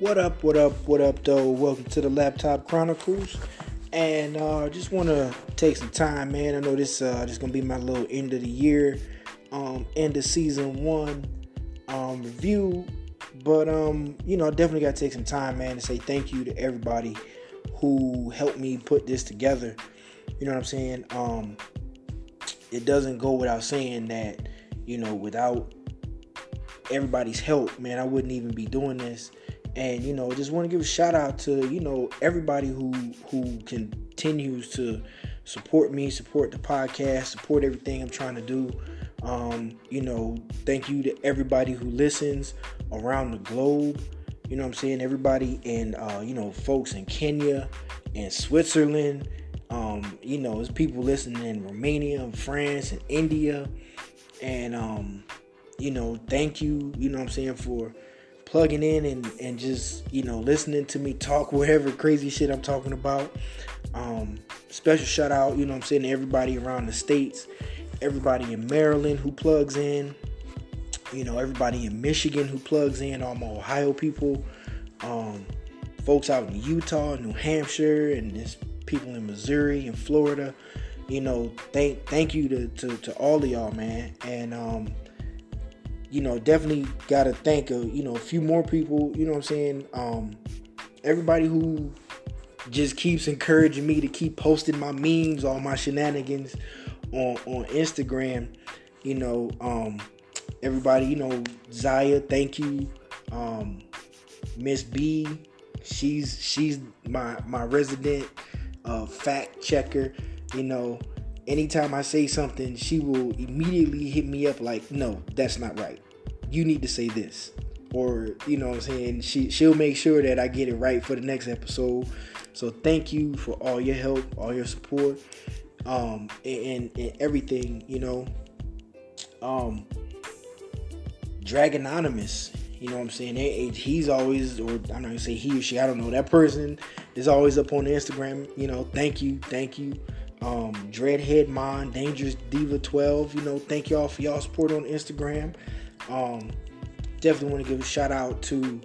What up, what up, what up, though? Welcome to the Laptop Chronicles. And uh just want to take some time, man. I know this uh this going to be my little end of the year, um end of season 1 um review, but um you know, I definitely got to take some time, man, to say thank you to everybody who helped me put this together. You know what I'm saying? Um it doesn't go without saying that, you know, without everybody's help, man, I wouldn't even be doing this. And you know, just want to give a shout out to you know everybody who who continues to support me, support the podcast, support everything I'm trying to do. Um, you know, thank you to everybody who listens around the globe. You know I'm saying? Everybody and uh, you know, folks in Kenya and Switzerland. Um, you know, there's people listening in Romania and France and India. And um, you know, thank you, you know I'm saying, for plugging in and, and just, you know, listening to me talk whatever crazy shit I'm talking about. Um, special shout out, you know I'm saying, everybody around the states, everybody in Maryland who plugs in, you know, everybody in Michigan who plugs in, all my Ohio people, um, folks out in Utah, New Hampshire, and there's people in Missouri and Florida. You know, thank thank you to, to, to all of y'all, man. And um, you know, definitely got to thank a you know a few more people. You know what I'm saying? Um, everybody who just keeps encouraging me to keep posting my memes, all my shenanigans on on Instagram. You know, um, everybody, you know, Zaya, thank you. Um, Miss B, she's she's my my resident uh, fact checker. You know, anytime I say something, she will immediately hit me up like, no, that's not right. You need to say this. Or, you know I'm saying? She she'll make sure that I get it right for the next episode. So thank you for all your help, all your support, um, and, and everything, you know. Um Drag Anonymous, you know what I'm saying? He's always, or I'm not gonna say he or she, I don't know. That person is always up on Instagram. You know, thank you, thank you um, Dreadhead Mon, Dangerous Diva 12. You know, thank y'all for y'all support on Instagram. Um, definitely want to give a shout out to,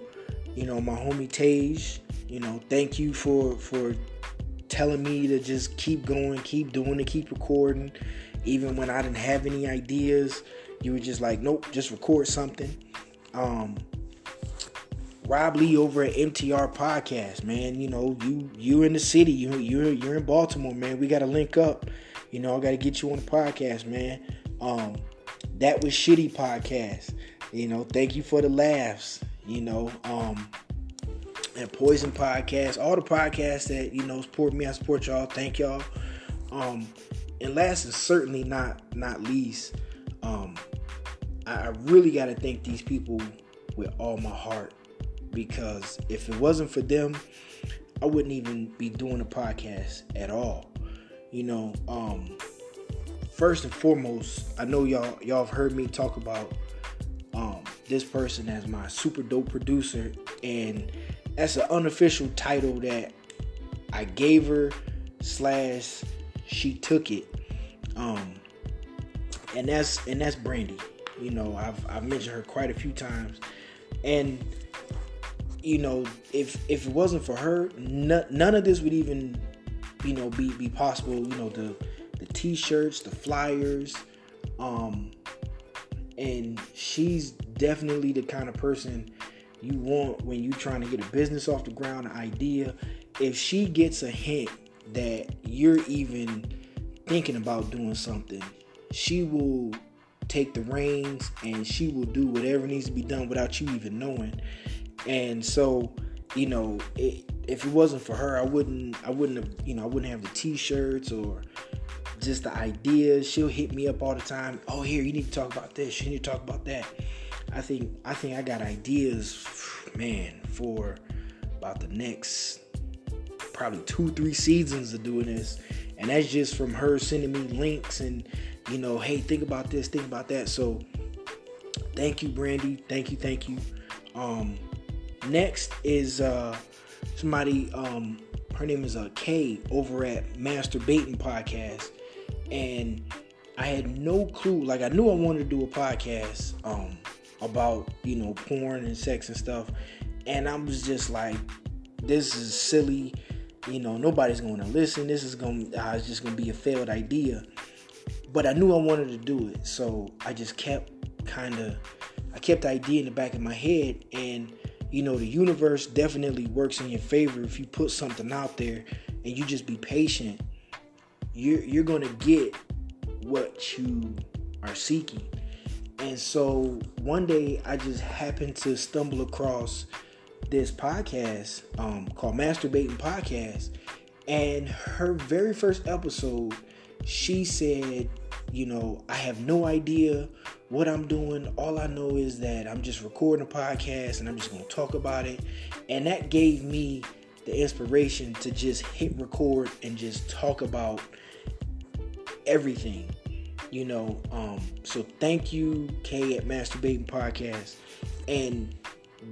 you know, my homie Tage. You know, thank you for for telling me to just keep going, keep doing it, keep recording. Even when I didn't have any ideas, you were just like, nope, just record something. Um, Rob Lee over at MTR Podcast, man. You know, you you in the city, you you're you're in Baltimore, man. We gotta link up. You know, I gotta get you on the podcast, man. Um, that was shitty podcast. You know, thank you for the laughs. You know, um, and Poison Podcast, all the podcasts that you know support me, I support y'all. Thank y'all. Um, and last and certainly not not least, um, I, I really got to thank these people with all my heart because if it wasn't for them, I wouldn't even be doing a podcast at all. You know, um, first and foremost, I know y'all y'all have heard me talk about um, this person as my super dope producer, and that's an unofficial title that I gave her slash she took it. Um, and that's and that's Brandy. You know, I've I've mentioned her quite a few times, and you know, if if it wasn't for her, n- none of this would even, you know, be be possible. You know, the the t-shirts, the flyers, um, and she's definitely the kind of person you want when you're trying to get a business off the ground, an idea. If she gets a hint that you're even thinking about doing something, she will take the reins and she will do whatever needs to be done without you even knowing. And so, you know, it, if it wasn't for her, I wouldn't, I wouldn't have, you know, I wouldn't have the T-shirts or just the ideas. She'll hit me up all the time. Oh, here, you need to talk about this. You need to talk about that. I think, I think I got ideas, man, for about the next probably two, three seasons of doing this. And that's just from her sending me links and, you know, hey, think about this, think about that. So thank you, Brandy. Thank you, thank you. Um, Next is uh, somebody. Um, her name is uh, Kay over at Master Baiting Podcast, and I had no clue. Like I knew I wanted to do a podcast um, about you know porn and sex and stuff, and I was just like, this is silly. You know, nobody's going to listen. This is going to, Uh, it's just going to be a failed idea. But I knew I wanted to do it, so I just kept kind of. I kept the idea in the back of my head, and you know, the universe definitely works in your favor if you put something out there and you just be patient. You're you're gonna get what you are seeking. And so one day I just happened to stumble across this podcast um, called Masturbating Podcast. And her very first episode, she said, You know, I have no idea what I'm doing. All I know is that I'm just recording a podcast and I'm just going to talk about it. And that gave me the inspiration to just hit record and just talk about everything you know um so thank you kay at masturbating podcast and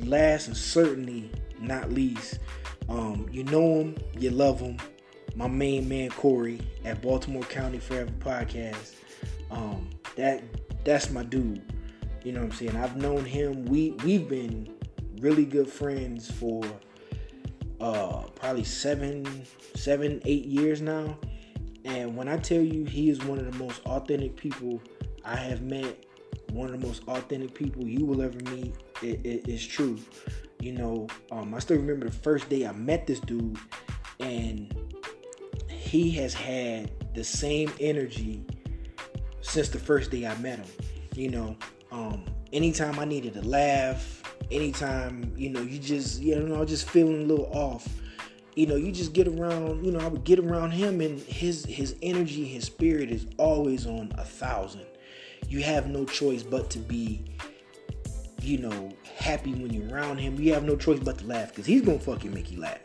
last and certainly not least um you know him you love him my main man corey at baltimore county forever podcast. Um that that's my dude. You know what i'm saying? I've known him. We we've been really good friends for uh probably seven seven eight years now. And when I tell you he is one of the most authentic people I have met, one of the most authentic people you will ever meet, it, it, it's true. You know, um, I still remember the first day I met this dude, and he has had the same energy since the first day I met him. You know, um, anytime I needed to laugh, anytime, you know, you just, you know, just feeling a little off you know, you just get around, you know, I would get around him and his his energy, his spirit is always on a thousand. You have no choice but to be, you know, happy when you're around him. You have no choice but to laugh because he's gonna fucking make you laugh.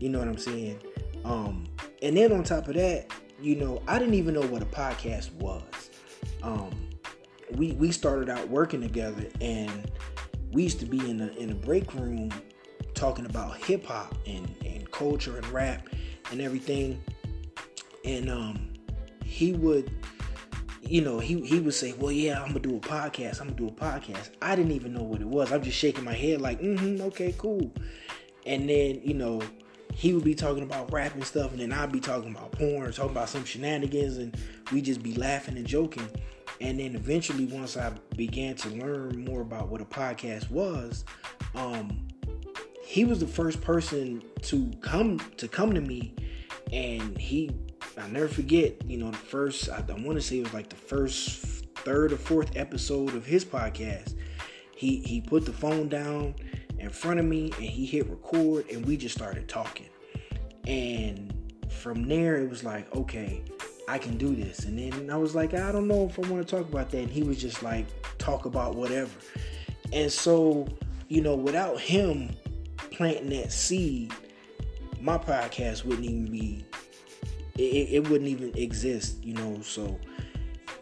You know what I'm saying? Um, and then on top of that, you know, I didn't even know what a podcast was. Um, we we started out working together and we used to be in a in a break room talking about hip hop and, and culture and rap and everything. And um, he would, you know, he, he would say, Well, yeah, I'm gonna do a podcast. I'm gonna do a podcast. I didn't even know what it was. I'm just shaking my head, like, mm-hmm, okay, cool. And then, you know, he would be talking about rap and stuff, and then I'd be talking about porn, talking about some shenanigans, and we just be laughing and joking. And then eventually, once I began to learn more about what a podcast was, um, he was the first person to come to come to me and he i never forget you know the first i, I want to say it was like the first third or fourth episode of his podcast he he put the phone down in front of me and he hit record and we just started talking and from there it was like okay i can do this and then i was like i don't know if i want to talk about that and he was just like talk about whatever and so you know without him planting that seed, my podcast wouldn't even be, it, it wouldn't even exist, you know. So,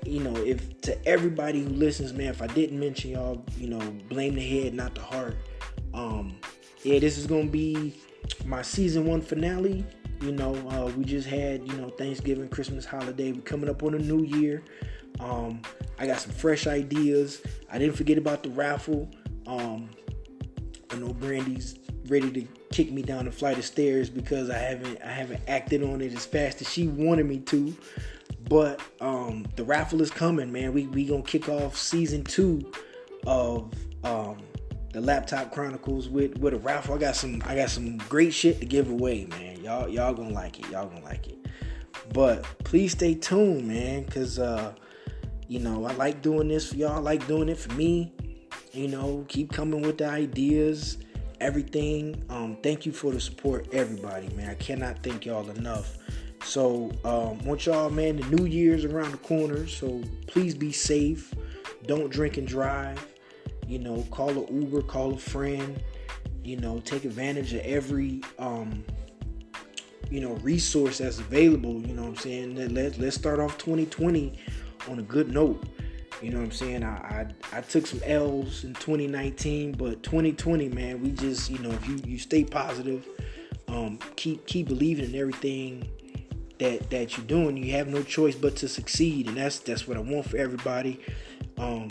you know, if to everybody who listens, man, if I didn't mention y'all, you know, blame the head, not the heart. Um, yeah, this is gonna be my season one finale. You know, uh, we just had, you know, Thanksgiving, Christmas holiday. We're coming up on a new year. Um, I got some fresh ideas. I didn't forget about the raffle. Um, I know Brandy's ready to kick me down the flight of stairs because I haven't I haven't acted on it as fast as she wanted me to. But um, the raffle is coming, man. We we gonna kick off season two of um, the Laptop Chronicles with with a raffle. I got some I got some great shit to give away, man. Y'all y'all gonna like it. Y'all gonna like it. But please stay tuned, man, cause uh, you know I like doing this for y'all. I like doing it for me. You know, keep coming with the ideas everything. Um, thank you for the support, everybody, man. I cannot thank y'all enough. So, um, want y'all, man, the new year's around the corner. So, please be safe. Don't drink and drive. You know, call a Uber, call a friend. You know, take advantage of every, um, you know, resource that's available. You know what I'm saying? Let, let's start off 2020 on a good note. You know what I'm saying? I, I, I took some L's in 2019, but 2020, man, we just you know if you you stay positive, um, keep keep believing in everything that that you're doing, you have no choice but to succeed, and that's that's what I want for everybody. Um,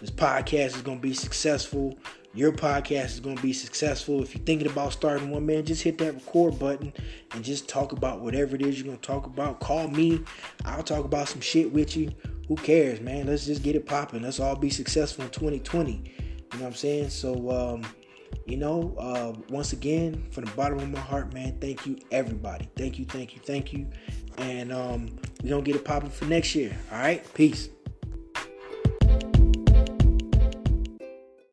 this podcast is gonna be successful. your podcast is going to be successful. If you're thinking about starting one, man, just hit that record button and just talk about whatever it is you're going to talk about. Call me. I'll talk about some shit with you. Who cares, man? Let's just get it popping. Let's all be successful in 2020. You know what I'm saying? So, um, you know, uh, once again, from the bottom of my heart, man, thank you, everybody. Thank you, thank you, thank you. And um, we're going to get it popping for next year. All right? Peace.